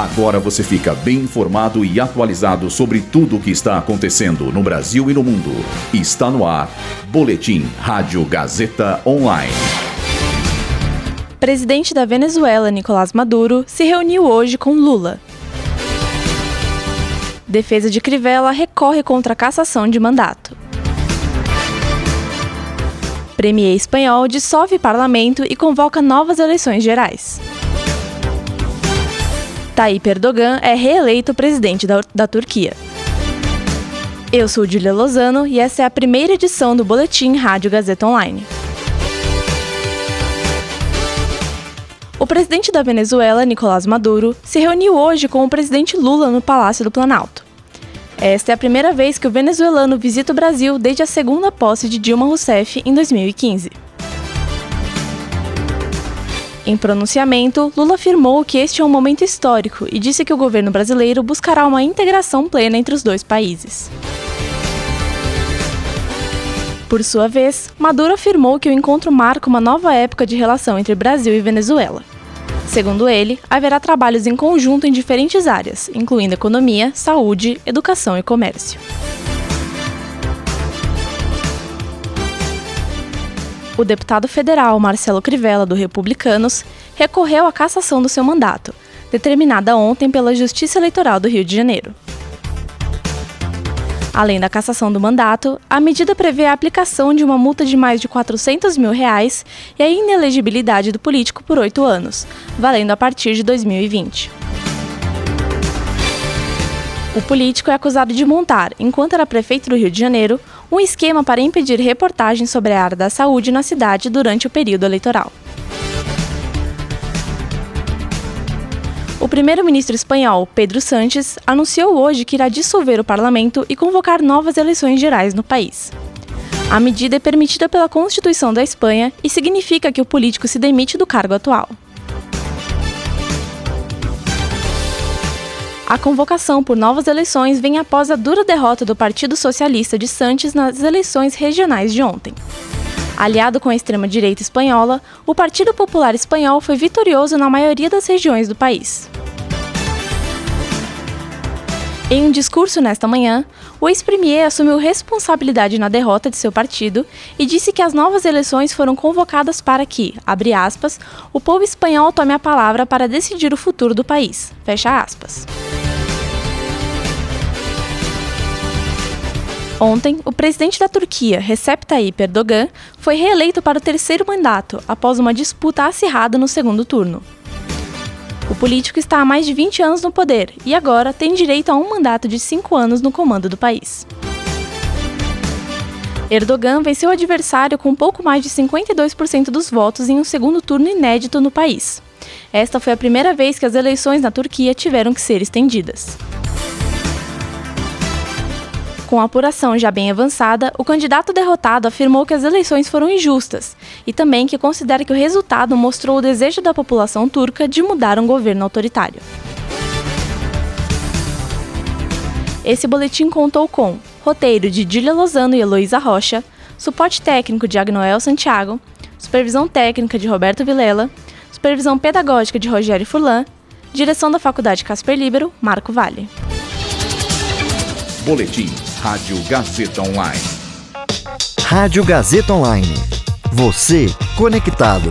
Agora você fica bem informado e atualizado sobre tudo o que está acontecendo no Brasil e no mundo. Está no ar. Boletim Rádio Gazeta Online. Presidente da Venezuela, Nicolás Maduro, se reuniu hoje com Lula. Defesa de Crivella recorre contra a cassação de mandato. Premier espanhol dissolve parlamento e convoca novas eleições gerais. Tayyip Erdogan é reeleito presidente da, da Turquia. Eu sou Julia Lozano e essa é a primeira edição do Boletim Rádio Gazeta Online. O presidente da Venezuela, Nicolás Maduro, se reuniu hoje com o presidente Lula no Palácio do Planalto. Esta é a primeira vez que o venezuelano visita o Brasil desde a segunda posse de Dilma Rousseff em 2015. Em pronunciamento, Lula afirmou que este é um momento histórico e disse que o governo brasileiro buscará uma integração plena entre os dois países. Por sua vez, Maduro afirmou que o encontro marca uma nova época de relação entre Brasil e Venezuela. Segundo ele, haverá trabalhos em conjunto em diferentes áreas, incluindo economia, saúde, educação e comércio. O deputado federal Marcelo Crivella, do Republicanos, recorreu à cassação do seu mandato, determinada ontem pela Justiça Eleitoral do Rio de Janeiro. Além da cassação do mandato, a medida prevê a aplicação de uma multa de mais de 400 mil reais e a inelegibilidade do político por oito anos, valendo a partir de 2020. O político é acusado de montar, enquanto era prefeito do Rio de Janeiro, um esquema para impedir reportagens sobre a área da saúde na cidade durante o período eleitoral. O primeiro-ministro espanhol, Pedro Sánchez, anunciou hoje que irá dissolver o parlamento e convocar novas eleições gerais no país. A medida é permitida pela Constituição da Espanha e significa que o político se demite do cargo atual. A convocação por novas eleições vem após a dura derrota do Partido Socialista de Santos nas eleições regionais de ontem. Aliado com a extrema-direita espanhola, o Partido Popular Espanhol foi vitorioso na maioria das regiões do país. Em um discurso nesta manhã, o ex-premier assumiu responsabilidade na derrota de seu partido e disse que as novas eleições foram convocadas para que, abre aspas, o povo espanhol tome a palavra para decidir o futuro do país. Fecha aspas. Ontem, o presidente da Turquia, Recep Tayyip Erdogan, foi reeleito para o terceiro mandato após uma disputa acirrada no segundo turno. O político está há mais de 20 anos no poder e agora tem direito a um mandato de cinco anos no comando do país. Erdogan venceu o adversário com pouco mais de 52% dos votos em um segundo turno inédito no país. Esta foi a primeira vez que as eleições na Turquia tiveram que ser estendidas. Com a apuração já bem avançada, o candidato derrotado afirmou que as eleições foram injustas e também que considera que o resultado mostrou o desejo da população turca de mudar um governo autoritário. Esse boletim contou com roteiro de Dília Lozano e Heloísa Rocha, suporte técnico de Agnoel Santiago, supervisão técnica de Roberto Vilela, supervisão pedagógica de Rogério Furlan, direção da Faculdade Casper Libero, Marco Vale. Boletim Rádio Gazeta Online. Rádio Gazeta Online. Você conectado.